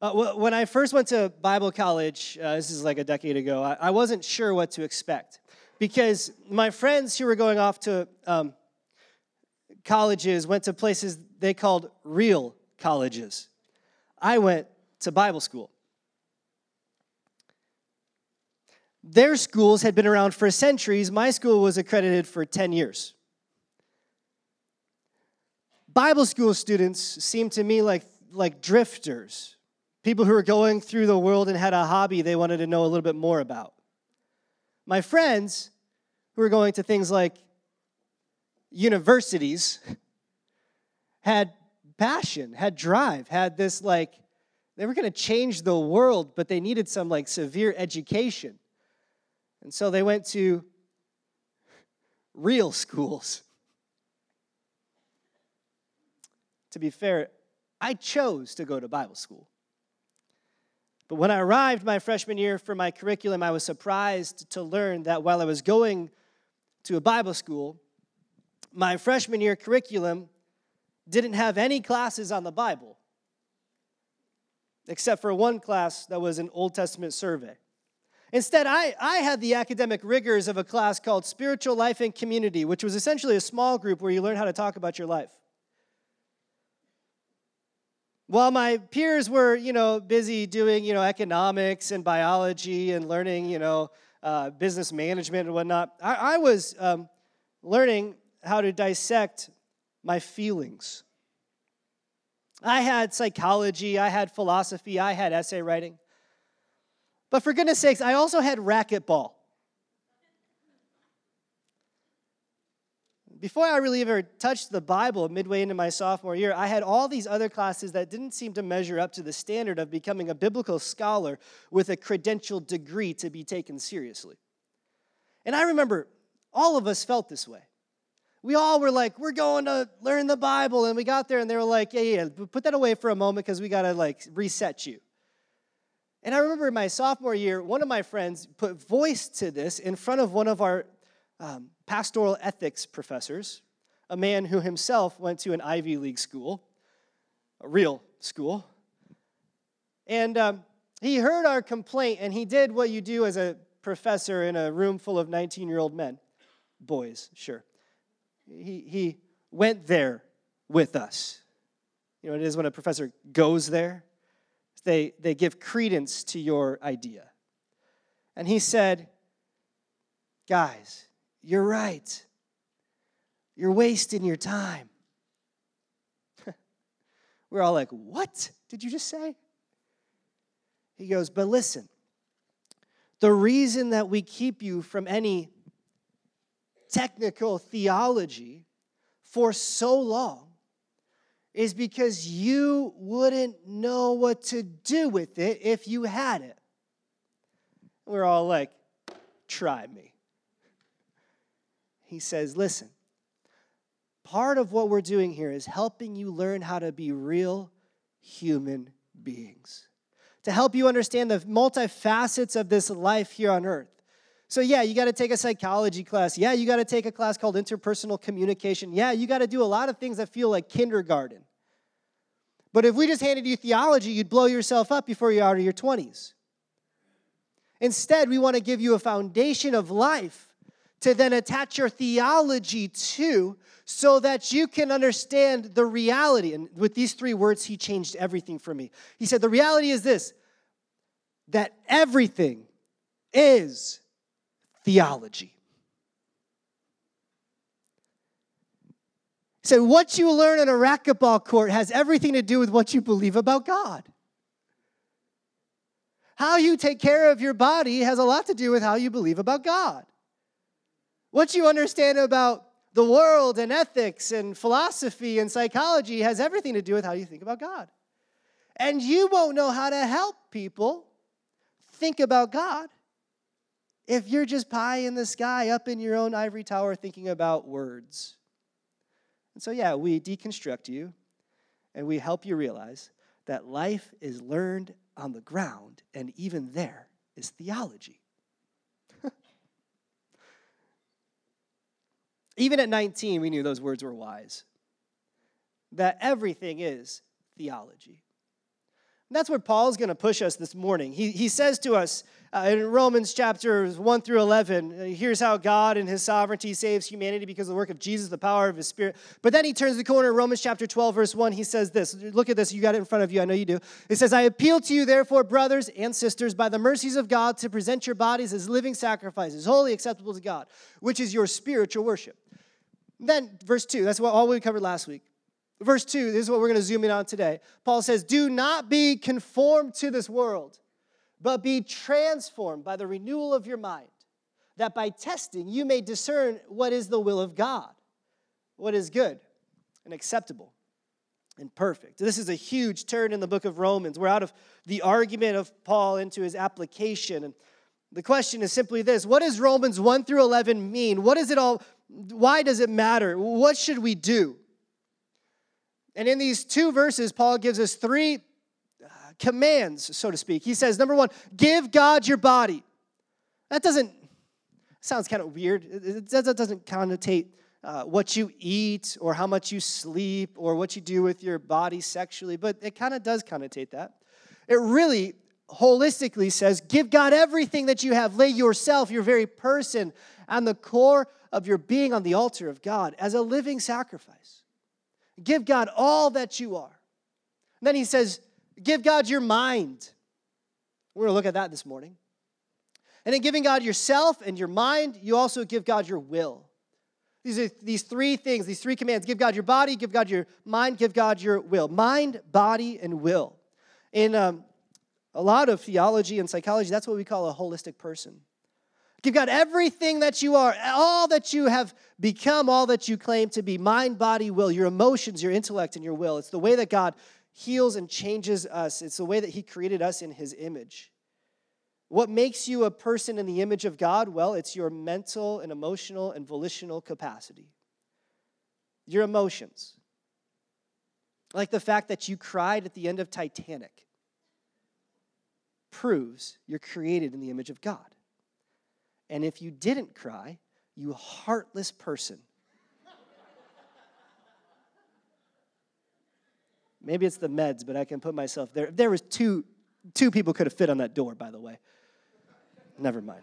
Uh, when I first went to Bible college, uh, this is like a decade ago, I, I, wasn't sure what to expect because my friends who were going off to um, colleges went to places they called real colleges. I went to Bible school. Their schools had been around for centuries. My school was accredited for 10 years. Bible school students seemed to me like, like drifters, people who were going through the world and had a hobby they wanted to know a little bit more about. My friends, who were going to things like universities, had passion, had drive, had this like, they were going to change the world, but they needed some like severe education. And so they went to real schools. To be fair, I chose to go to Bible school. But when I arrived my freshman year for my curriculum, I was surprised to learn that while I was going to a Bible school, my freshman year curriculum didn't have any classes on the Bible, except for one class that was an Old Testament survey. Instead, I, I had the academic rigors of a class called Spiritual Life and Community, which was essentially a small group where you learn how to talk about your life. While my peers were, you know, busy doing, you know, economics and biology and learning, you know, uh, business management and whatnot, I, I was um, learning how to dissect my feelings. I had psychology, I had philosophy, I had essay writing. But for goodness sakes, I also had racquetball. Before I really ever touched the Bible midway into my sophomore year, I had all these other classes that didn't seem to measure up to the standard of becoming a biblical scholar with a credential degree to be taken seriously. And I remember all of us felt this way. We all were like, we're going to learn the Bible. And we got there and they were like, yeah, yeah, put that away for a moment because we got to like reset you. And I remember in my sophomore year, one of my friends put voice to this in front of one of our um, pastoral ethics professors, a man who himself went to an Ivy League school, a real school. And um, he heard our complaint and he did what you do as a professor in a room full of 19 year old men, boys, sure. He, he went there with us. You know, it is when a professor goes there they, they give credence to your idea. And he said, Guys, you're right. You're wasting your time. We're all like, What did you just say? He goes, But listen, the reason that we keep you from any technical theology for so long is because you wouldn't know what to do with it if you had it. We're all like, try me. He says, listen, part of what we're doing here is helping you learn how to be real human beings, to help you understand the multifacets of this life here on earth. So, yeah, you got to take a psychology class. Yeah, you got to take a class called interpersonal communication. Yeah, you got to do a lot of things that feel like kindergarten. But if we just handed you theology, you'd blow yourself up before you're out of your 20s. Instead, we want to give you a foundation of life to then attach your theology to so that you can understand the reality. And with these three words, he changed everything for me. He said, The reality is this that everything is theology. So, what you learn in a racquetball court has everything to do with what you believe about God. How you take care of your body has a lot to do with how you believe about God. What you understand about the world and ethics and philosophy and psychology has everything to do with how you think about God. And you won't know how to help people think about God if you're just pie in the sky up in your own ivory tower thinking about words. And so, yeah, we deconstruct you and we help you realize that life is learned on the ground, and even there is theology. Even at 19, we knew those words were wise, that everything is theology. that's where Paul's going to push us this morning. He, he says to us uh, in Romans chapters 1 through 11, uh, here's how God and his sovereignty saves humanity because of the work of Jesus, the power of his spirit. But then he turns the corner in Romans chapter 12, verse 1. He says this Look at this. You got it in front of you. I know you do. It says, I appeal to you, therefore, brothers and sisters, by the mercies of God, to present your bodies as living sacrifices, holy, acceptable to God, which is your spiritual worship. Then, verse 2, that's what all we covered last week. Verse 2, this is what we're going to zoom in on today. Paul says, Do not be conformed to this world, but be transformed by the renewal of your mind, that by testing you may discern what is the will of God, what is good and acceptable and perfect. This is a huge turn in the book of Romans. We're out of the argument of Paul into his application. And the question is simply this What does Romans 1 through 11 mean? What is it all? Why does it matter? What should we do? And in these two verses, Paul gives us three commands, so to speak. He says, number one, give God your body. That doesn't, sounds kind of weird. It, that doesn't connotate uh, what you eat or how much you sleep or what you do with your body sexually, but it kind of does connotate that. It really holistically says, give God everything that you have. Lay yourself, your very person, and the core of your being on the altar of God as a living sacrifice. Give God all that you are. And then he says, Give God your mind. We're going to look at that this morning. And in giving God yourself and your mind, you also give God your will. These are these three things, these three commands give God your body, give God your mind, give God your will. Mind, body, and will. In um, a lot of theology and psychology, that's what we call a holistic person. Give God everything that you are, all that you have become, all that you claim to be mind, body, will, your emotions, your intellect, and your will. It's the way that God heals and changes us, it's the way that He created us in His image. What makes you a person in the image of God? Well, it's your mental and emotional and volitional capacity. Your emotions. Like the fact that you cried at the end of Titanic proves you're created in the image of God. And if you didn't cry, you heartless person. Maybe it's the meds, but I can put myself there. There was two two people could have fit on that door, by the way. Never mind.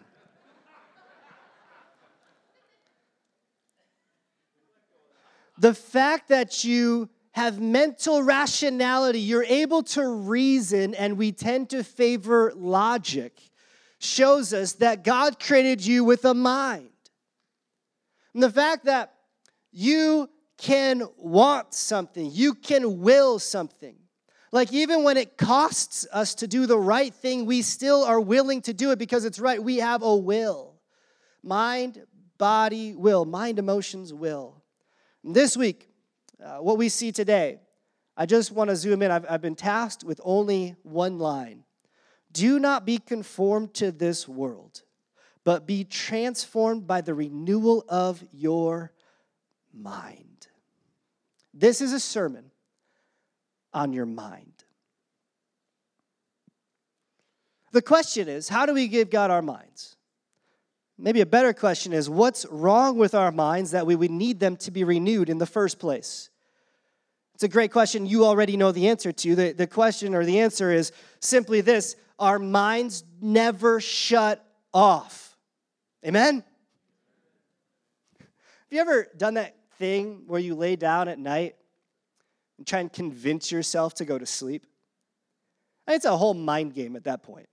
The fact that you have mental rationality, you're able to reason, and we tend to favor logic shows us that God created you with a mind. And the fact that you can want something, you can will something. Like, even when it costs us to do the right thing, we still are willing to do it because it's right. We have a will mind, body, will, mind, emotions, will. And this week, uh, what we see today, I just want to zoom in. I've, I've been tasked with only one line do not be conformed to this world, but be transformed by the renewal of your mind. This is a sermon on your mind. The question is how do we give God our minds? Maybe a better question is what's wrong with our minds that we would need them to be renewed in the first place? It's a great question you already know the answer to. The, the question or the answer is simply this our minds never shut off. Amen? Have you ever done that thing where you lay down at night and try and convince yourself to go to sleep? It's a whole mind game at that point.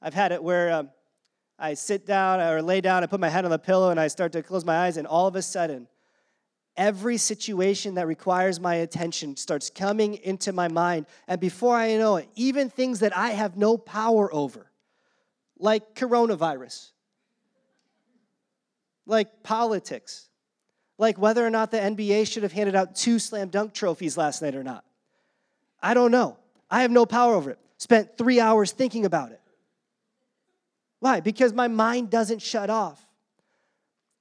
I've had it where um, I sit down or lay down, I put my head on the pillow, and I start to close my eyes, and all of a sudden, every situation that requires my attention starts coming into my mind. And before I know it, even things that I have no power over, like coronavirus, like politics, like whether or not the NBA should have handed out two slam dunk trophies last night or not. I don't know. I have no power over it. Spent three hours thinking about it. Why? Because my mind doesn't shut off.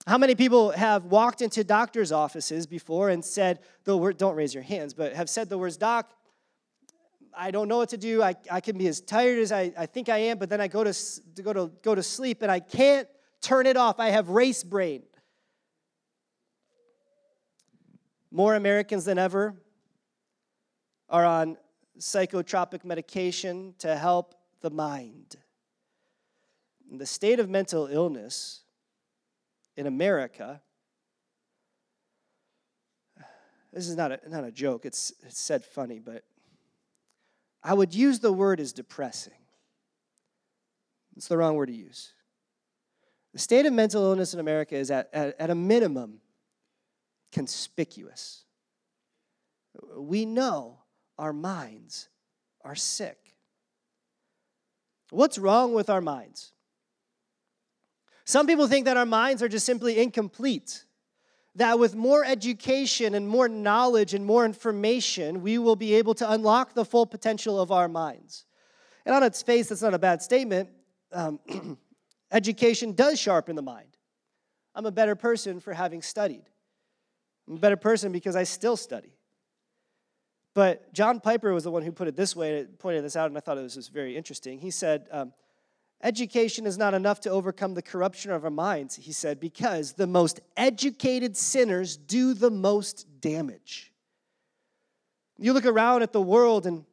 How many people have walked into doctor's offices before and said the word, don't raise your hands, but have said the words, Doc, I don't know what to do. I, I can be as tired as I, I think I am, but then I go to, to, go to go to sleep and I can't turn it off. I have race brain. More Americans than ever are on psychotropic medication to help the mind. the state of mental illness in America, this is not a, not a joke, it's, it's said funny, but I would use the word as depressing. It's the wrong word to use. The state of mental illness in America is at, at, at a minimum conspicuous. We know our minds are sick. What's wrong with our minds? Some people think that our minds are just simply incomplete, that with more education and more knowledge and more information, we will be able to unlock the full potential of our minds. And on its face, that's not a bad statement. Um, education does sharpen the mind. I'm a better person for having studied. I'm a better person because I still study. But John Piper was the one who put it this way, pointed this out, and I thought it was very interesting. He said, um, Education is not enough to overcome the corruption of our minds, he said, because the most educated sinners do the most damage. You look around at the world, and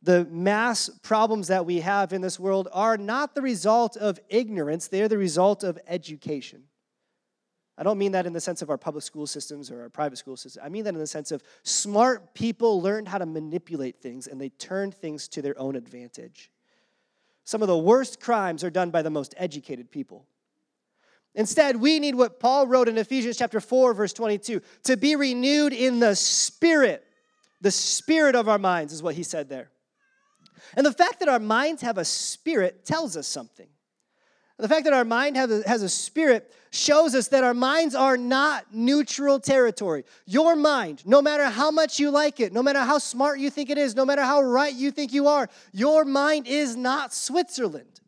the mass problems that we have in this world are not the result of ignorance, they are the result of education. I don't mean that in the sense of our public school systems or our private school systems. I mean that in the sense of smart people learned how to manipulate things and they turned things to their own advantage. Some of the worst crimes are done by the most educated people. Instead, we need what Paul wrote in Ephesians chapter 4 verse 22, to be renewed in the spirit. The spirit of our minds is what he said there. And the fact that our minds have a spirit tells us something. The fact that our mind has a, has a spirit shows us that our minds are not neutral territory. Your mind, no matter how much you like it, no matter how smart you think it is, no matter how right you think you are, your mind is not Switzerland.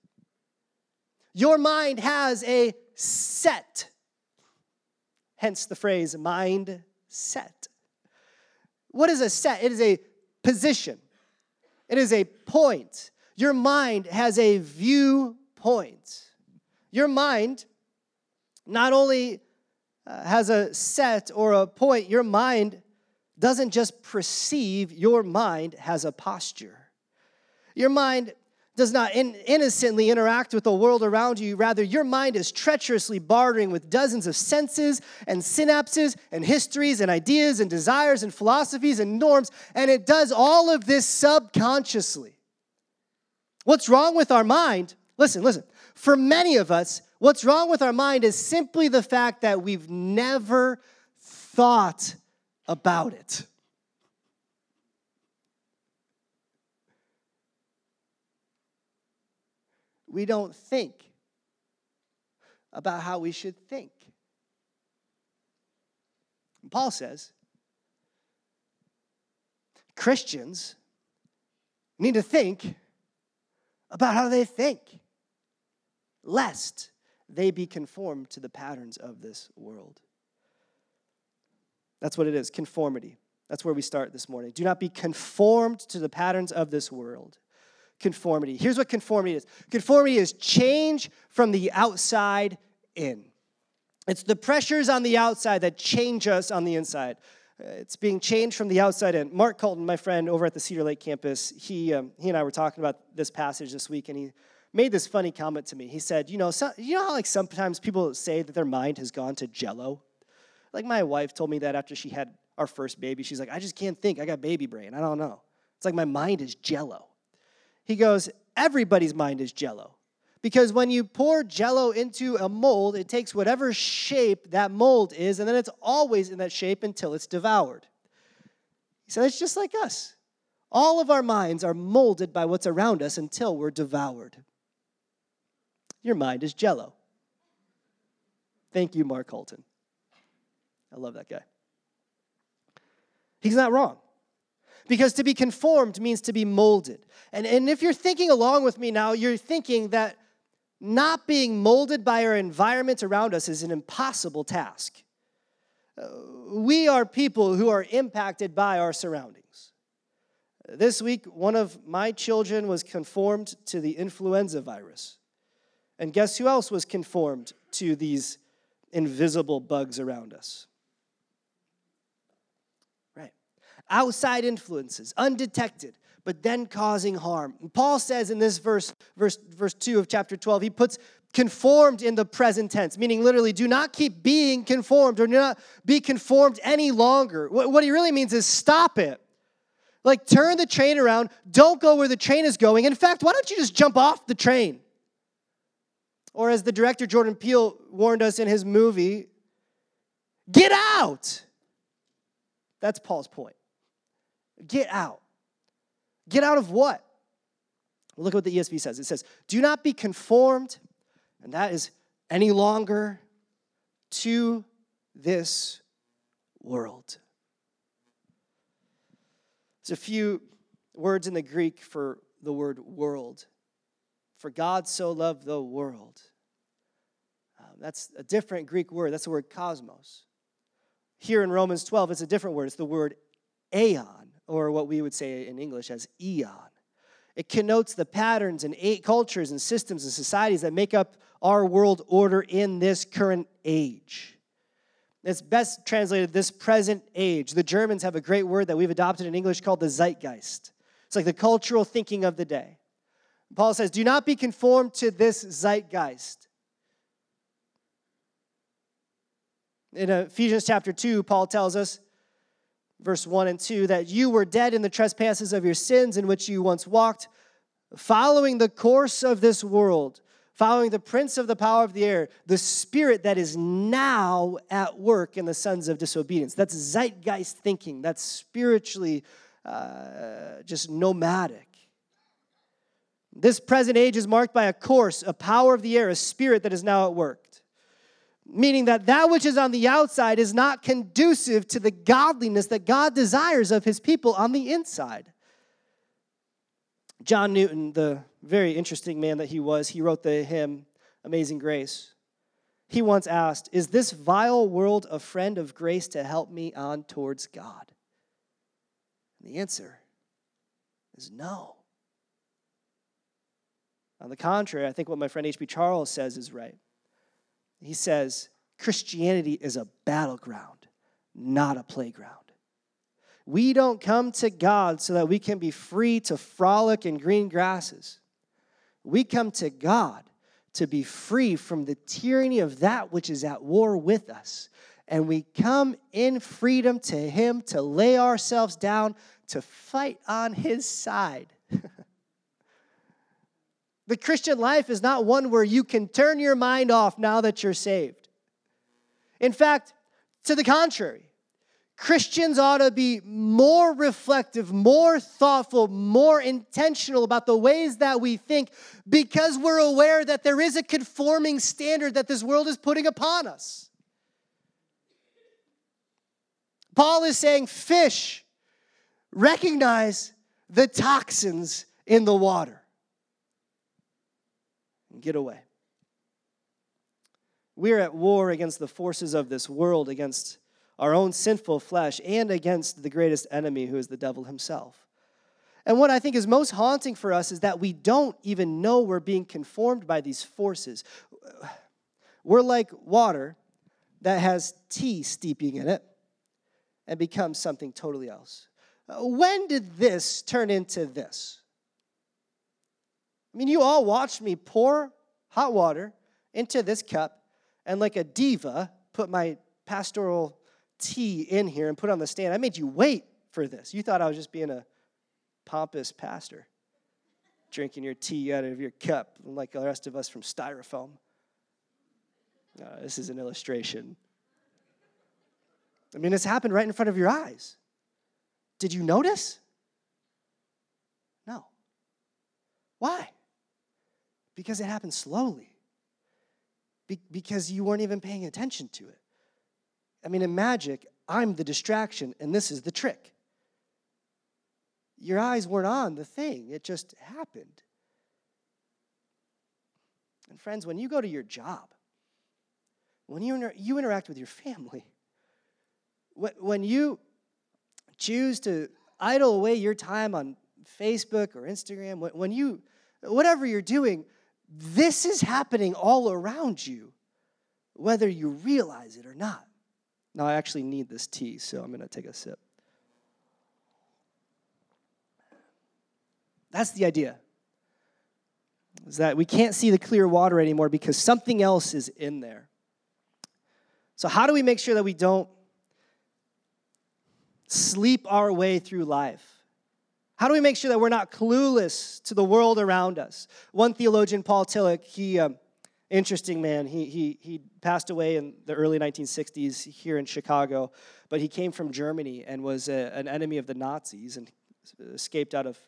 Your mind has a set. Hence the phrase mind set. What is a set? It is a position, it is a point. Your mind has a viewpoint. Your mind not only uh, has a set or a point, your mind doesn't just perceive, your mind has a posture. Your mind does not in- innocently interact with the world around you. Rather, your mind is treacherously bartering with dozens of senses and synapses and histories and ideas and desires and philosophies and norms, and it does all of this subconsciously. What's wrong with our mind? Listen, listen. For many of us, what's wrong with our mind is simply the fact that we've never thought about it. We don't think about how we should think. And Paul says Christians need to think about how they think lest they be conformed to the patterns of this world. That's what it is conformity. That's where we start this morning. Do not be conformed to the patterns of this world. Conformity. Here's what conformity is conformity is change from the outside in. It's the pressures on the outside that change us on the inside. Uh, it's being changed from the outside in. Mark Colton, my friend over at the Cedar Lake campus, he, um, he and I were talking about this passage this week, and he made this funny comment to me. He said, "You know, so, you know how like sometimes people say that their mind has gone to jello? Like my wife told me that after she had our first baby. She's like, "I just can't think. I got baby brain. I don't know. It's like my mind is jello." He goes, "Everybody's mind is jello." Because when you pour jello into a mold, it takes whatever shape that mold is, and then it's always in that shape until it's devoured. He said, It's just like us. All of our minds are molded by what's around us until we're devoured. Your mind is jello. Thank you, Mark Holton. I love that guy. He's not wrong. Because to be conformed means to be molded. And, and if you're thinking along with me now, you're thinking that not being molded by our environment around us is an impossible task. Uh, we are people who are impacted by our surroundings. This week, one of my children was conformed to the influenza virus. And guess who else was conformed to these invisible bugs around us? Right. Outside influences, undetected, but then causing harm. And Paul says in this verse, verse, verse 2 of chapter 12, he puts conformed in the present tense, meaning literally, do not keep being conformed or do not be conformed any longer. What, what he really means is stop it. Like, turn the train around. Don't go where the train is going. In fact, why don't you just jump off the train? Or, as the director Jordan Peele warned us in his movie, get out. That's Paul's point. Get out. Get out of what? look at what the ESV says. It says, Do not be conformed, and that is any longer to this world. There's a few words in the Greek for the word world. For God so loved the world. Um, that's a different Greek word. That's the word cosmos. Here in Romans 12, it's a different word. It's the word aeon, or what we would say in English as eon. It connotes the patterns and eight cultures and systems and societies that make up our world order in this current age. It's best translated this present age. The Germans have a great word that we've adopted in English called the zeitgeist. It's like the cultural thinking of the day. Paul says, Do not be conformed to this zeitgeist. In Ephesians chapter 2, Paul tells us, verse 1 and 2, that you were dead in the trespasses of your sins in which you once walked, following the course of this world following the prince of the power of the air, the spirit that is now at work in the sons of disobedience. That's zeitgeist thinking, that's spiritually uh, just nomadic. This present age is marked by a course, a power of the air, a spirit that is now at work. Meaning that that which is on the outside is not conducive to the godliness that God desires of his people on the inside. John Newton, the very interesting man that he was, he wrote the hymn Amazing Grace. He once asked, Is this vile world a friend of grace to help me on towards God? And the answer is no. On the contrary, I think what my friend H.B. Charles says is right. He says, Christianity is a battleground, not a playground. We don't come to God so that we can be free to frolic in green grasses. We come to God to be free from the tyranny of that which is at war with us. And we come in freedom to Him to lay ourselves down to fight on His side. the Christian life is not one where you can turn your mind off now that you're saved. In fact, to the contrary, Christians ought to be more reflective, more thoughtful, more intentional about the ways that we think because we're aware that there is a conforming standard that this world is putting upon us. Paul is saying, fish, recognize the toxins in the water and get away. We're at war against the forces of this world, against our own sinful flesh, and against the greatest enemy, who is the devil himself. And what I think is most haunting for us is that we don't even know we're being conformed by these forces. We're like water that has tea steeping in it and becomes something totally else. When did this turn into this? I mean, you all watched me pour hot water into this cup and, like a diva, put my pastoral tea in here and put on the stand. I made you wait for this. You thought I was just being a pompous pastor, drinking your tea out of your cup, like the rest of us from styrofoam. Uh, this is an illustration. I mean, this happened right in front of your eyes. Did you notice? No. Why? Because it happened slowly. Be- because you weren't even paying attention to it. I mean, in magic, I'm the distraction, and this is the trick. Your eyes weren't on the thing, it just happened. And, friends, when you go to your job, when you, inter- you interact with your family, when you choose to idle away your time on Facebook or Instagram, when you, whatever you're doing, this is happening all around you, whether you realize it or not. Now, I actually need this tea, so I'm going to take a sip. That's the idea. Is that we can't see the clear water anymore because something else is in there. So, how do we make sure that we don't sleep our way through life? How do we make sure that we're not clueless to the world around us? One theologian, Paul Tillich, he, um, interesting man, he, he, he passed away in the early 1960s here in Chicago, but he came from Germany and was a, an enemy of the Nazis and escaped out of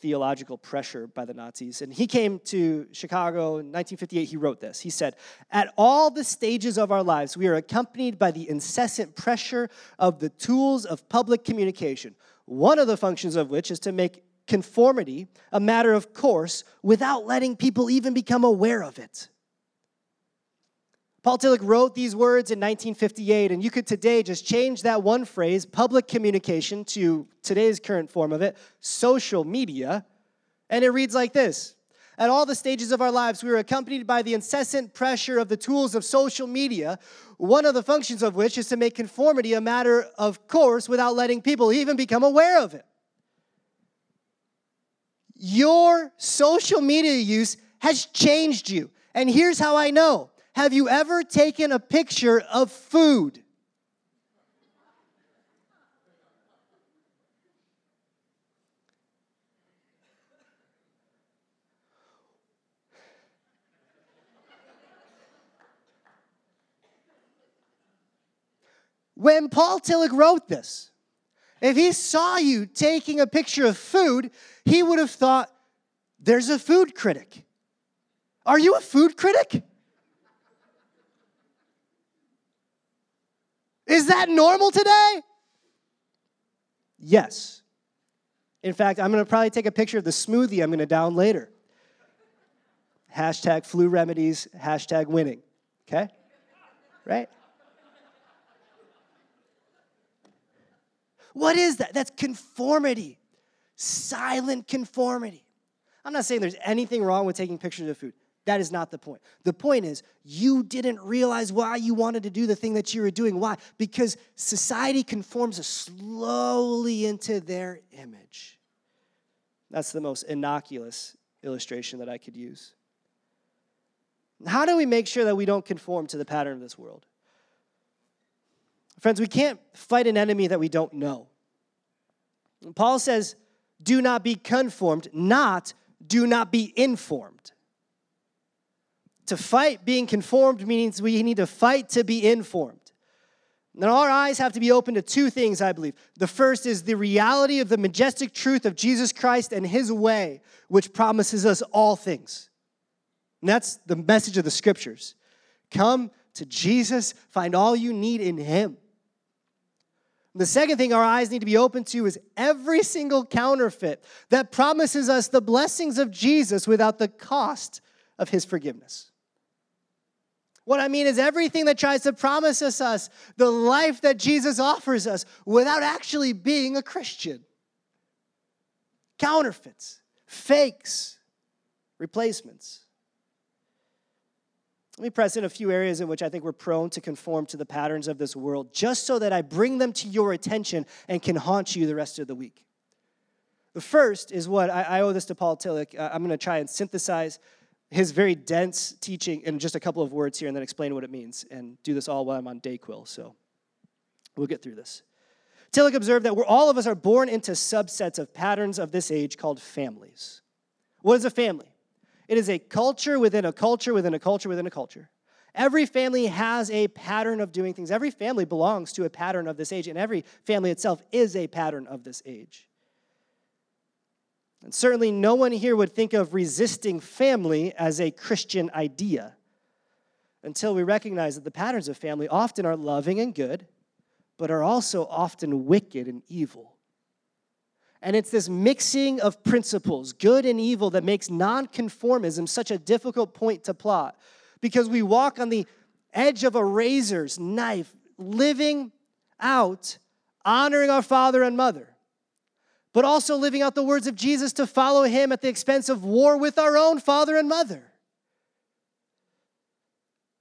theological pressure by the Nazis. And he came to Chicago in 1958. He wrote this. He said, At all the stages of our lives, we are accompanied by the incessant pressure of the tools of public communication, one of the functions of which is to make conformity a matter of course without letting people even become aware of it. Paul Tillich wrote these words in 1958, and you could today just change that one phrase, public communication, to today's current form of it, social media, and it reads like this At all the stages of our lives, we are accompanied by the incessant pressure of the tools of social media, one of the functions of which is to make conformity a matter of course without letting people even become aware of it. Your social media use has changed you. And here's how I know have you ever taken a picture of food? When Paul Tillich wrote this, if he saw you taking a picture of food, he would have thought, there's a food critic. Are you a food critic? Is that normal today? Yes. In fact, I'm gonna probably take a picture of the smoothie I'm gonna down later. Hashtag flu remedies, hashtag winning. Okay? Right? What is that? That's conformity, silent conformity. I'm not saying there's anything wrong with taking pictures of food. That is not the point. The point is, you didn't realize why you wanted to do the thing that you were doing. Why? Because society conforms us slowly into their image. That's the most innocuous illustration that I could use. How do we make sure that we don't conform to the pattern of this world? Friends, we can't fight an enemy that we don't know. Paul says, do not be conformed, not do not be informed. To fight being conformed means we need to fight to be informed. And our eyes have to be open to two things, I believe. The first is the reality of the majestic truth of Jesus Christ and his way, which promises us all things. And that's the message of the scriptures. Come to Jesus, find all you need in him. The second thing our eyes need to be open to is every single counterfeit that promises us the blessings of Jesus without the cost of his forgiveness. What I mean is everything that tries to promise us, us the life that Jesus offers us without actually being a Christian. Counterfeits, fakes, replacements. Let me press in a few areas in which I think we're prone to conform to the patterns of this world, just so that I bring them to your attention and can haunt you the rest of the week. The first is what I, I owe this to Paul Tillich. Uh, I'm going to try and synthesize his very dense teaching in just a couple of words here and then explain what it means and do this all while I'm on Dayquil. So we'll get through this. Tillich observed that we're, all of us are born into subsets of patterns of this age called families. What is a family? It is a culture within a culture within a culture within a culture. Every family has a pattern of doing things. Every family belongs to a pattern of this age, and every family itself is a pattern of this age. And certainly, no one here would think of resisting family as a Christian idea until we recognize that the patterns of family often are loving and good, but are also often wicked and evil. And it's this mixing of principles, good and evil, that makes nonconformism such a difficult point to plot because we walk on the edge of a razor's knife, living out, honoring our father and mother but also living out the words of Jesus to follow him at the expense of war with our own father and mother.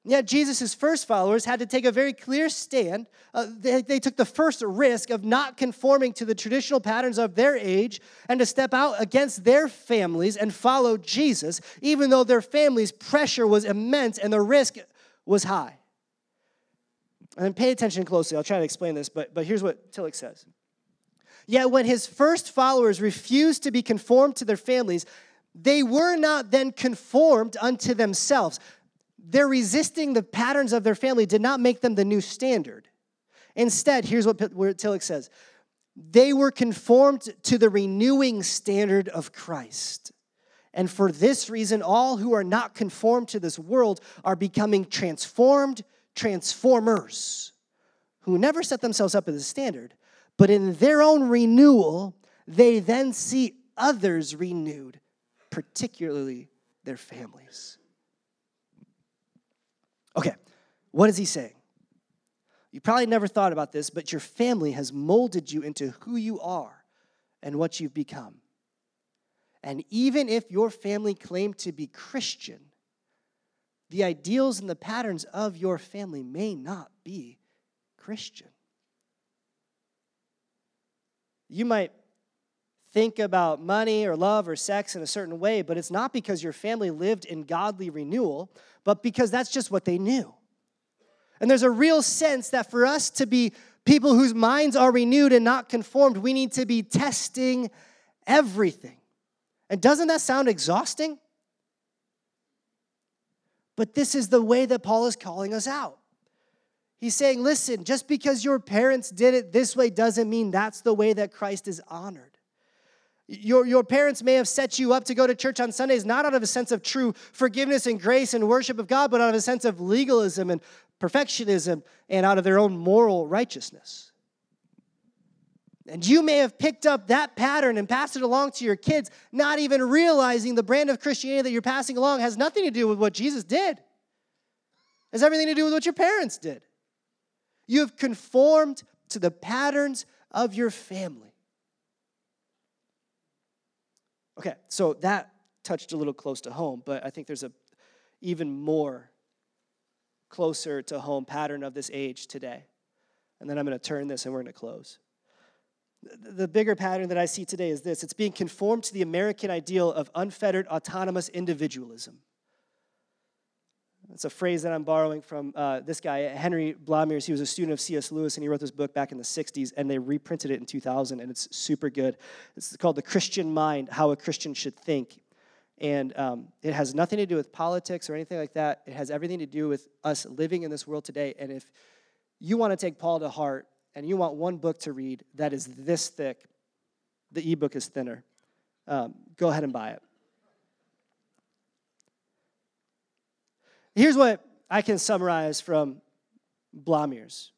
Yet Jesus' first followers had to take a very clear stand. Uh, they, they took the first risk of not conforming to the traditional patterns of their age and to step out against their families and follow Jesus, even though their families' pressure was immense and the risk was high. And pay attention closely. I'll try to explain this, but, but here's what Tillich says. Yet when his first followers refused to be conformed to their families, they were not then conformed unto themselves their resisting the patterns of their family did not make them the new standard. Instead, here's what Tillich says they were conformed to the renewing standard of Christ. And for this reason, all who are not conformed to this world are becoming transformed transformers who never set themselves up as a standard, but in their own renewal, they then see others renewed, particularly their families. Okay, what is he saying? You probably never thought about this, but your family has molded you into who you are and what you've become. And even if your family claimed to be Christian, the ideals and the patterns of your family may not be Christian. You might think about money or love or sex in a certain way, but it's not because your family lived in godly renewal but because that's just what they knew. And there's a real sense that for us to be people whose minds are renewed and not conformed, we need to be testing everything. And doesn't that sound exhausting? But this is the way that Paul is calling us out. He's saying, listen, just because your parents did it this way doesn't mean that's the way that Christ is honored. Your, your parents may have set you up to go to church on Sundays, not out of a sense of true forgiveness and grace and worship of God, but out of a sense of legalism and perfectionism and out of their own moral righteousness. And you may have picked up that pattern and passed it along to your kids, not even realizing the brand of Christianity that you're passing along has nothing to do with what Jesus did. It has everything to do with what your parents did. You have conformed to the patterns of your family. Okay, so that touched a little close to home, but I think there's a even more closer to home pattern of this age today. And then I'm going to turn this and we're going to close. The bigger pattern that I see today is this it's being conformed to the American ideal of unfettered autonomous individualism. It's a phrase that I'm borrowing from uh, this guy, Henry Blamires. He was a student of C.S. Lewis, and he wrote this book back in the 60s, and they reprinted it in 2000, and it's super good. It's called The Christian Mind How a Christian Should Think. And um, it has nothing to do with politics or anything like that. It has everything to do with us living in this world today. And if you want to take Paul to heart and you want one book to read that is this thick, the ebook is thinner, um, go ahead and buy it. Here's what I can summarize from Blamires.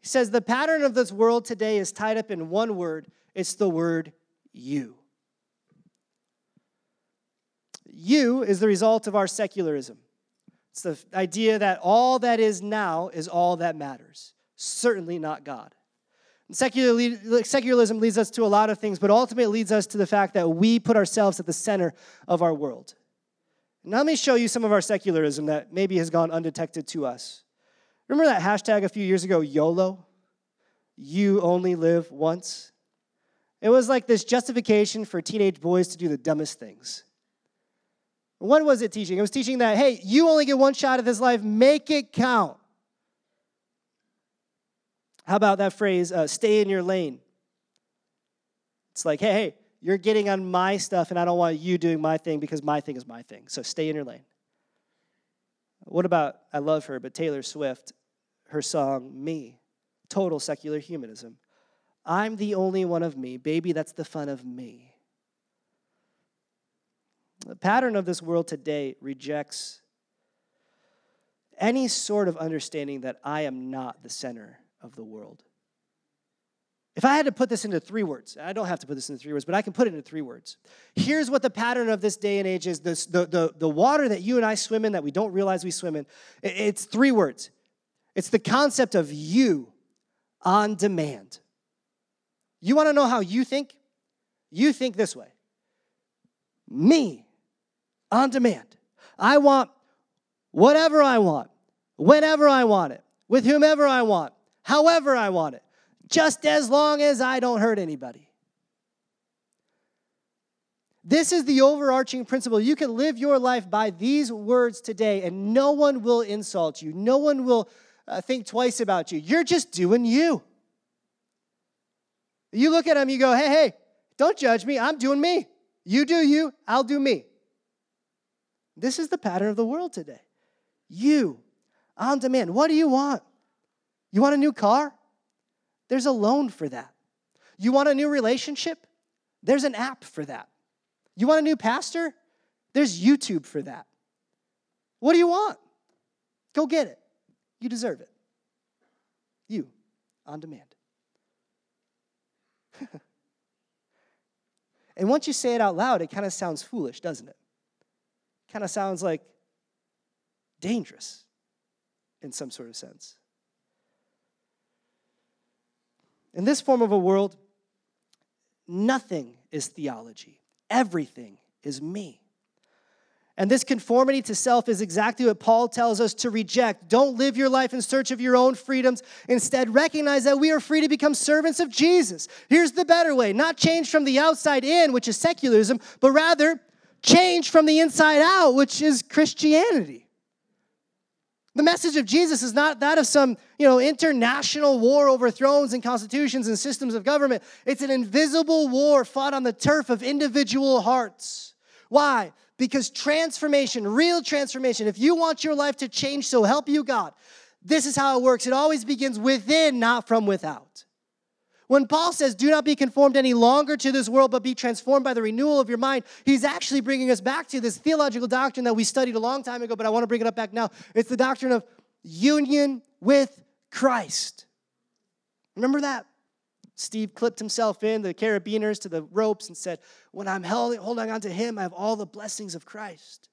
He says, The pattern of this world today is tied up in one word it's the word you. You is the result of our secularism. It's the idea that all that is now is all that matters, certainly not God. secularism leads us to a lot of things, but ultimately leads us to the fact that we put ourselves at the center of our world. Now, let me show you some of our secularism that maybe has gone undetected to us. Remember that hashtag a few years ago, YOLO? You only live once? It was like this justification for teenage boys to do the dumbest things. What was it teaching? It was teaching that, hey, you only get one shot at this life, make it count. How about that phrase, uh, stay in your lane? It's like, hey, hey, you're getting on my stuff, and I don't want you doing my thing because my thing is my thing. So stay in your lane. What about, I love her, but Taylor Swift, her song, Me, total secular humanism. I'm the only one of me. Baby, that's the fun of me. The pattern of this world today rejects any sort of understanding that I am not the center of the world. If I had to put this into three words, I don't have to put this into three words, but I can put it into three words. Here's what the pattern of this day and age is this, the, the, the water that you and I swim in that we don't realize we swim in. It's three words it's the concept of you on demand. You want to know how you think? You think this way me on demand. I want whatever I want, whenever I want it, with whomever I want, however I want it, just as long as I don't hurt anybody. This is the overarching principle. You can live your life by these words today, and no one will insult you. No one will uh, think twice about you. You're just doing you. You look at them, you go, hey, hey, don't judge me. I'm doing me. You do you, I'll do me. This is the pattern of the world today. You, on demand. What do you want? You want a new car? There's a loan for that. You want a new relationship? There's an app for that. You want a new pastor? There's YouTube for that. What do you want? Go get it. You deserve it. You, on demand. and once you say it out loud, it kind of sounds foolish, doesn't it? Kind of sounds like dangerous in some sort of sense. In this form of a world, nothing is theology, everything is me. And this conformity to self is exactly what Paul tells us to reject. Don't live your life in search of your own freedoms. Instead, recognize that we are free to become servants of Jesus. Here's the better way not change from the outside in, which is secularism, but rather change from the inside out, which is Christianity. The message of Jesus is not that of some, you know, international war over thrones and constitutions and systems of government. It's an invisible war fought on the turf of individual hearts. Why? Because transformation, real transformation, if you want your life to change, so help you God, this is how it works. It always begins within, not from without. When Paul says, Do not be conformed any longer to this world, but be transformed by the renewal of your mind, he's actually bringing us back to this theological doctrine that we studied a long time ago, but I want to bring it up back now. It's the doctrine of union with Christ. Remember that? Steve clipped himself in, the carabiners to the ropes, and said, When I'm holding on to him, I have all the blessings of Christ.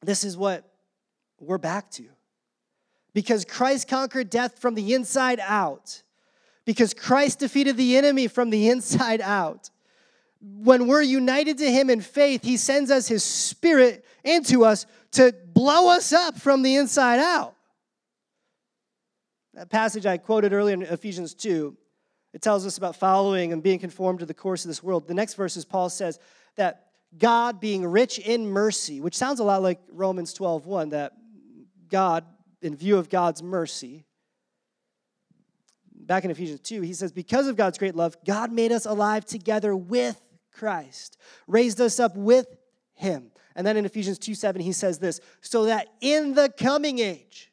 This is what we're back to. Because Christ conquered death from the inside out because Christ defeated the enemy from the inside out. When we're united to Him in faith, He sends us His Spirit into us to blow us up from the inside out. That passage I quoted earlier in Ephesians 2, it tells us about following and being conformed to the course of this world. The next verse is Paul says that God being rich in mercy, which sounds a lot like Romans 12, 1, that God, in view of God's mercy, back in Ephesians 2, he says, Because of God's great love, God made us alive together with Christ, raised us up with him. And then in Ephesians 2 7, he says this, so that in the coming age,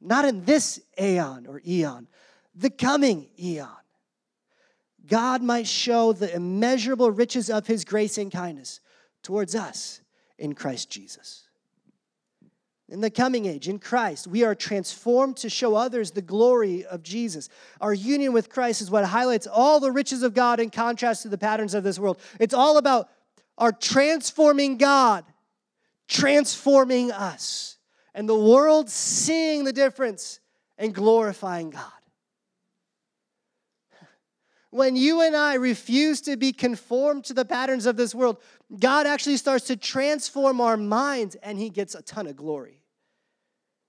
not in this aeon or eon, the coming eon, God might show the immeasurable riches of his grace and kindness towards us in Christ Jesus in the coming age, in Christ, we are transformed to show others the glory of Jesus. Our union with Christ is what highlights all the riches of God in contrast to the patterns of this world. It's all about our transforming God, transforming us, and the world seeing the difference and glorifying God. When you and I refuse to be conformed to the patterns of this world, God actually starts to transform our minds and he gets a ton of glory.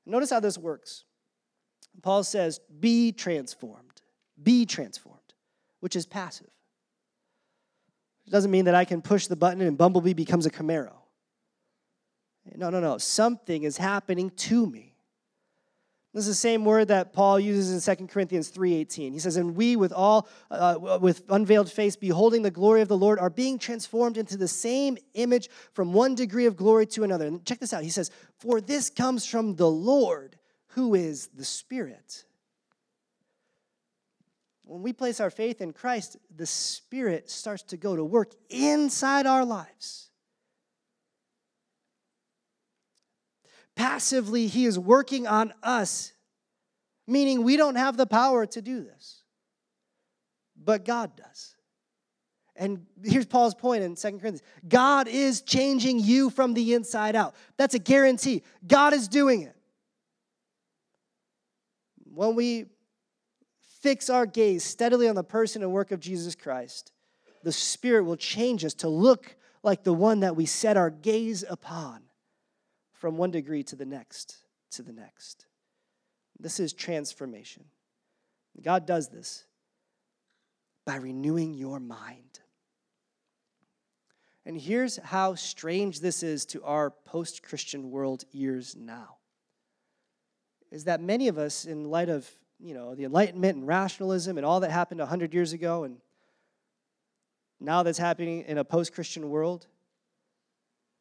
Notice how this works. Paul says, be transformed. Be transformed, which is passive. It doesn't mean that I can push the button and Bumblebee becomes a Camaro. No, no, no. Something is happening to me. This is the same word that Paul uses in 2 Corinthians 3:18. He says, "And we with all uh, with unveiled face beholding the glory of the Lord are being transformed into the same image from one degree of glory to another." And check this out. He says, "For this comes from the Lord, who is the Spirit." When we place our faith in Christ, the Spirit starts to go to work inside our lives. Passively, He is working on us, meaning we don't have the power to do this, but God does. And here's Paul's point in Second Corinthians God is changing you from the inside out. That's a guarantee. God is doing it. When we fix our gaze steadily on the person and work of Jesus Christ, the Spirit will change us to look like the one that we set our gaze upon from one degree to the next, to the next. This is transformation. God does this by renewing your mind. And here's how strange this is to our post Christian world ears now is that many of us, in light of you know, the Enlightenment and rationalism and all that happened 100 years ago, and now that's happening in a post Christian world,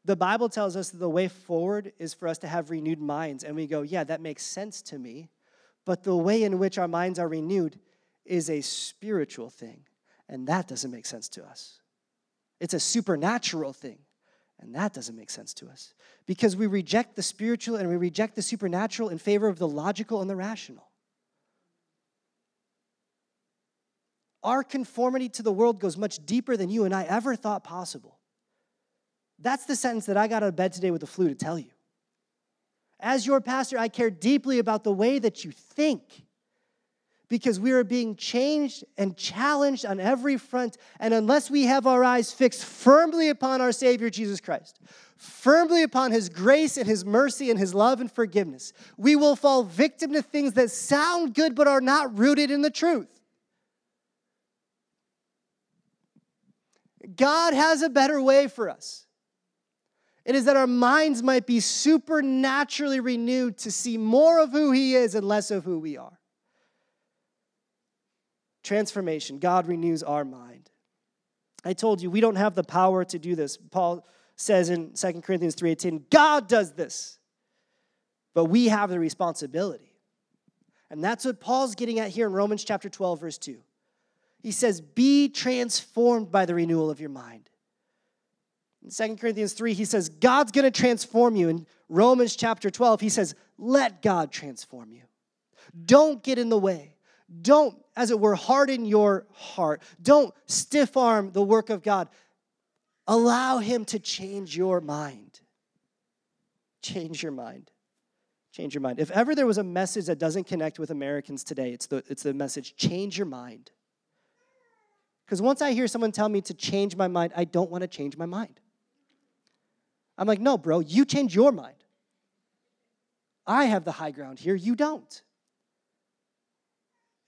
the Bible tells us that the way forward is for us to have renewed minds. And we go, yeah, that makes sense to me. But the way in which our minds are renewed is a spiritual thing. And that doesn't make sense to us. It's a supernatural thing. And that doesn't make sense to us because we reject the spiritual and we reject the supernatural in favor of the logical and the rational. Our conformity to the world goes much deeper than you and I ever thought possible. That's the sentence that I got out of bed today with the flu to tell you. As your pastor, I care deeply about the way that you think because we are being changed and challenged on every front. And unless we have our eyes fixed firmly upon our Savior Jesus Christ, firmly upon His grace and His mercy and His love and forgiveness, we will fall victim to things that sound good but are not rooted in the truth. God has a better way for us. It is that our minds might be supernaturally renewed to see more of who He is and less of who we are. Transformation. God renews our mind. I told you we don't have the power to do this. Paul says in 2 Corinthians 3:18, God does this. But we have the responsibility. And that's what Paul's getting at here in Romans chapter 12 verse 2. He says, Be transformed by the renewal of your mind. In 2 Corinthians 3, he says, God's going to transform you. In Romans chapter 12, he says, Let God transform you. Don't get in the way. Don't, as it were, harden your heart. Don't stiff arm the work of God. Allow Him to change your mind. Change your mind. Change your mind. If ever there was a message that doesn't connect with Americans today, it's the, it's the message change your mind. Because once I hear someone tell me to change my mind, I don't want to change my mind. I'm like, no, bro, you change your mind. I have the high ground here, you don't.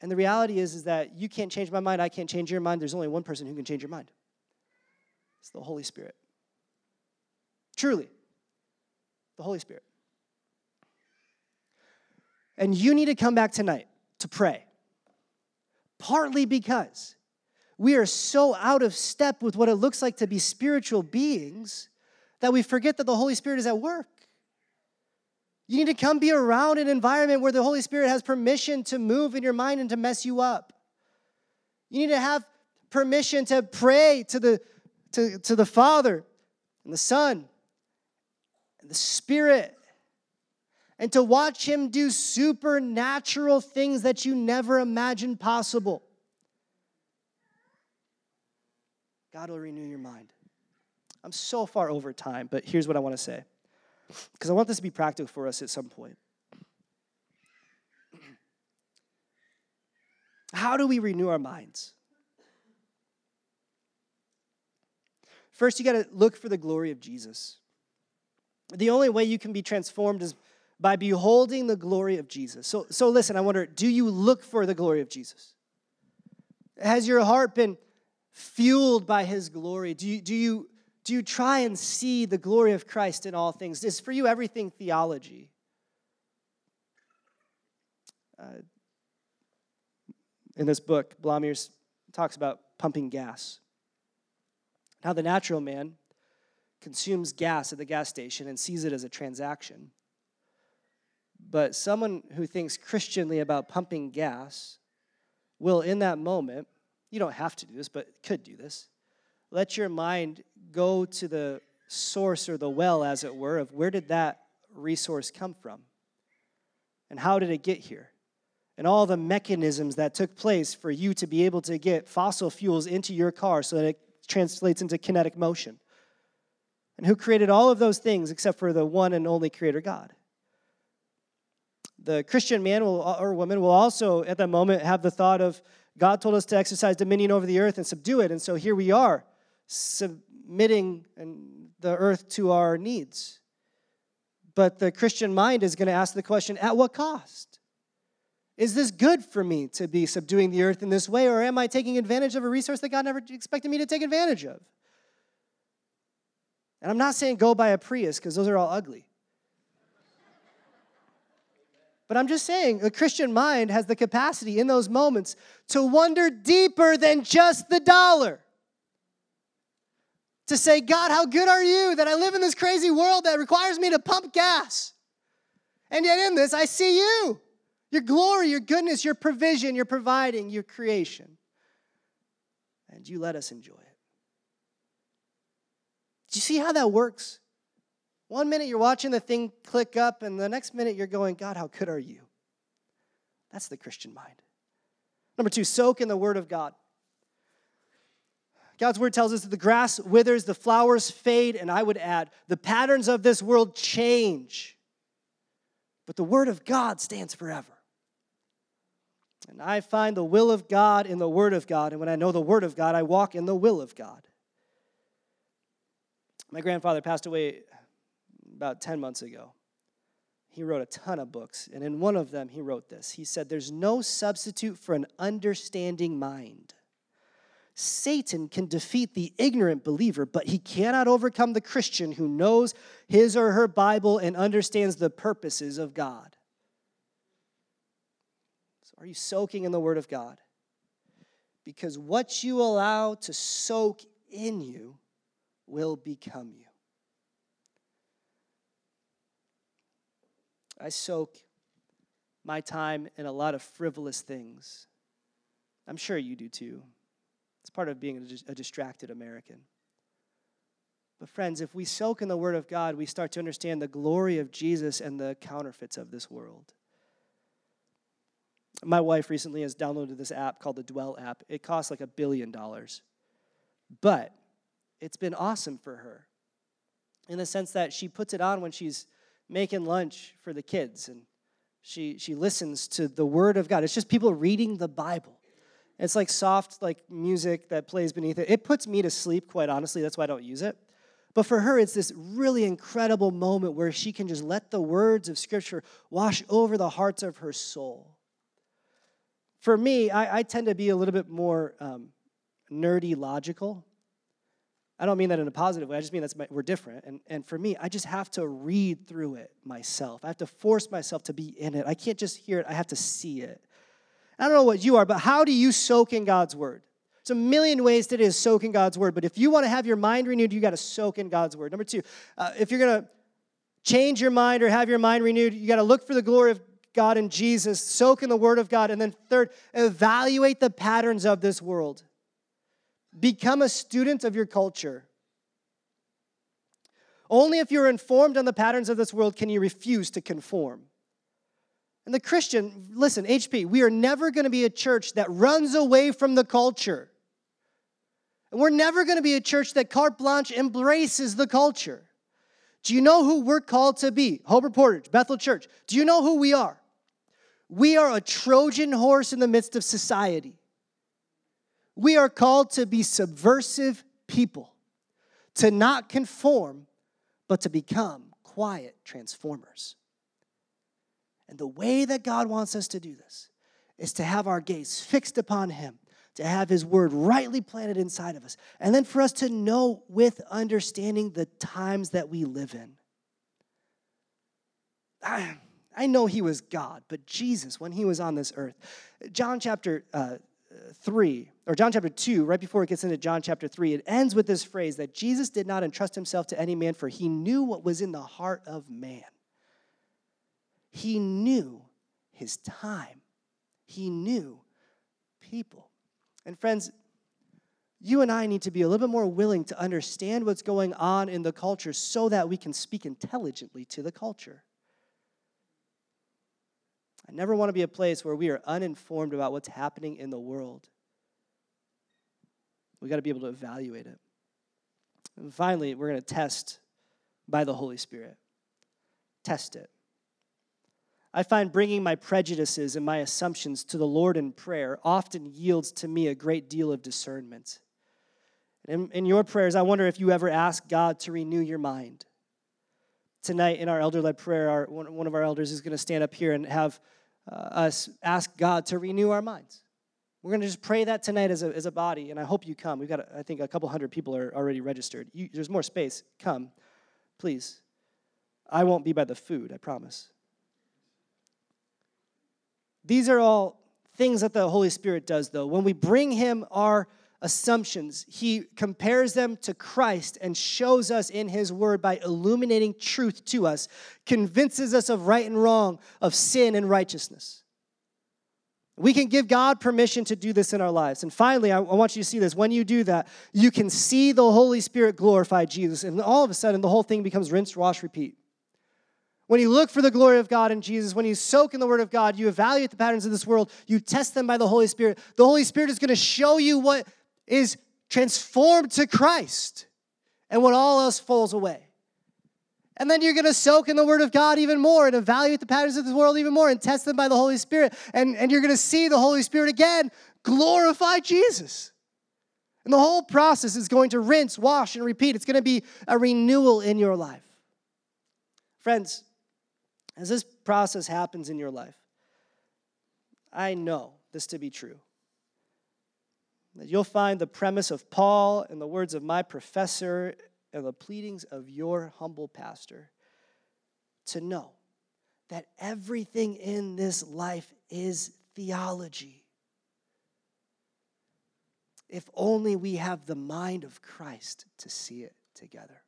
And the reality is, is that you can't change my mind, I can't change your mind. There's only one person who can change your mind. It's the Holy Spirit. Truly, the Holy Spirit. And you need to come back tonight to pray. Partly because we are so out of step with what it looks like to be spiritual beings that we forget that the Holy Spirit is at work. You need to come be around an environment where the Holy Spirit has permission to move in your mind and to mess you up. You need to have permission to pray to the, to, to the Father and the Son and the Spirit and to watch Him do supernatural things that you never imagined possible. God will renew your mind. I'm so far over time, but here's what I want to say. Because I want this to be practical for us at some point. How do we renew our minds? First, you got to look for the glory of Jesus. The only way you can be transformed is by beholding the glory of Jesus. So, so listen, I wonder do you look for the glory of Jesus? Has your heart been fueled by his glory? Do you, do you, do you try and see the glory of Christ in all things? Is for you everything theology? Uh, in this book, Blamires talks about pumping gas. How the natural man consumes gas at the gas station and sees it as a transaction. But someone who thinks Christianly about pumping gas will, in that moment, you don't have to do this, but could do this. Let your mind go to the source or the well, as it were, of where did that resource come from? And how did it get here? And all the mechanisms that took place for you to be able to get fossil fuels into your car so that it translates into kinetic motion. And who created all of those things except for the one and only Creator God? The Christian man will, or woman will also, at that moment, have the thought of, God told us to exercise dominion over the earth and subdue it. And so here we are, submitting the earth to our needs. But the Christian mind is going to ask the question at what cost? Is this good for me to be subduing the earth in this way, or am I taking advantage of a resource that God never expected me to take advantage of? And I'm not saying go buy a Prius because those are all ugly. But I'm just saying, the Christian mind has the capacity in those moments to wonder deeper than just the dollar. To say, God, how good are you that I live in this crazy world that requires me to pump gas? And yet, in this, I see you your glory, your goodness, your provision, your providing, your creation. And you let us enjoy it. Do you see how that works? One minute you're watching the thing click up, and the next minute you're going, God, how good are you? That's the Christian mind. Number two, soak in the Word of God. God's Word tells us that the grass withers, the flowers fade, and I would add, the patterns of this world change. But the Word of God stands forever. And I find the will of God in the Word of God. And when I know the Word of God, I walk in the will of God. My grandfather passed away about 10 months ago. He wrote a ton of books, and in one of them, he wrote this. He said, There's no substitute for an understanding mind. Satan can defeat the ignorant believer, but he cannot overcome the Christian who knows his or her Bible and understands the purposes of God. So, are you soaking in the Word of God? Because what you allow to soak in you will become you. I soak my time in a lot of frivolous things. I'm sure you do too. It's part of being a, distracted American. But, friends, if we soak in the Word of God, we start to understand the glory of Jesus and the counterfeits of this world. My wife recently has downloaded this app called the Dwell app. It costs like a billion dollars. But it's been awesome for her in the sense that she puts it on when she's making lunch for the kids and she she listens to the word of God. It's just people reading the Bible. It's like soft like music that plays beneath it. It puts me to sleep quite honestly. That's why I don't use it. But for her it's this really incredible moment where she can just let the words of scripture wash over the hearts of her soul. For me, I, I tend to be a little bit more um, nerdy logical. I don't mean that in a positive way. I just mean that's we're different. And, and for me, I just have to read through it myself. I have to force myself to be in it. I can't just hear it, I have to see it. I don't know what you are, but how do you soak in God's word? There's a million ways to do soak in God's word, but if you want to have your mind renewed, you got to soak in God's word. Number two, uh, if you're going to change your mind or have your mind renewed, you got to look for the glory of God and Jesus, soak in the word of God. And then third, evaluate the patterns of this world. Become a student of your culture. Only if you're informed on the patterns of this world can you refuse to conform. And the Christian, listen, HP, we are never going to be a church that runs away from the culture. And we're never going to be a church that carte blanche embraces the culture. Do you know who we're called to be? Hope Portage, Bethel Church. Do you know who we are? We are a Trojan horse in the midst of society. We are called to be subversive people, to not conform, but to become quiet transformers. And the way that God wants us to do this is to have our gaze fixed upon Him, to have His word rightly planted inside of us, and then for us to know with understanding the times that we live in. I, I know He was God, but Jesus, when He was on this earth, John chapter uh, 3, or John chapter 2, right before it gets into John chapter 3, it ends with this phrase that Jesus did not entrust himself to any man, for he knew what was in the heart of man. He knew his time, he knew people. And friends, you and I need to be a little bit more willing to understand what's going on in the culture so that we can speak intelligently to the culture. I never want to be a place where we are uninformed about what's happening in the world. We got to be able to evaluate it. And finally, we're going to test by the Holy Spirit. Test it. I find bringing my prejudices and my assumptions to the Lord in prayer often yields to me a great deal of discernment. In, in your prayers, I wonder if you ever ask God to renew your mind. tonight in our elder led prayer, our, one, of our elders is going to stand up here and have uh, us ask God to renew our minds. We're going to just pray that tonight as a, as a body, and I hope you come. We've got, I think, a couple hundred people are already registered. You, there's more space. Come, please. I won't be by the food, I promise. These are all things that the Holy Spirit does, though. When we bring Him our assumptions. He compares them to Christ and shows us in His Word by illuminating truth to us, convinces us of right and wrong, of sin and righteousness. We can give God permission to do this in our lives. And finally, I, want you to see this. When you do that, you can see the Holy Spirit glorify Jesus. And all of a sudden, the whole thing becomes rinse, wash, repeat. When you look for the glory of God in Jesus, when you soak in the Word of God, you evaluate the patterns of this world, you test them by the Holy Spirit. The Holy Spirit is going to show you what is transformed to Christ and when all else falls away. And then you're going to soak in the Word of God even more and evaluate the patterns of this world even more and test them by the Holy Spirit. And, and you're going to see the Holy Spirit again glorify Jesus. And the whole process is going to rinse, wash, and repeat. It's going to be a renewal in your life. Friends, as this process happens in your life, I know this to be true that you'll find the premise of Paul and the words of my professor and the pleadings of your humble pastor to know that everything in this life is theology. If only we have the mind of Christ to see it together.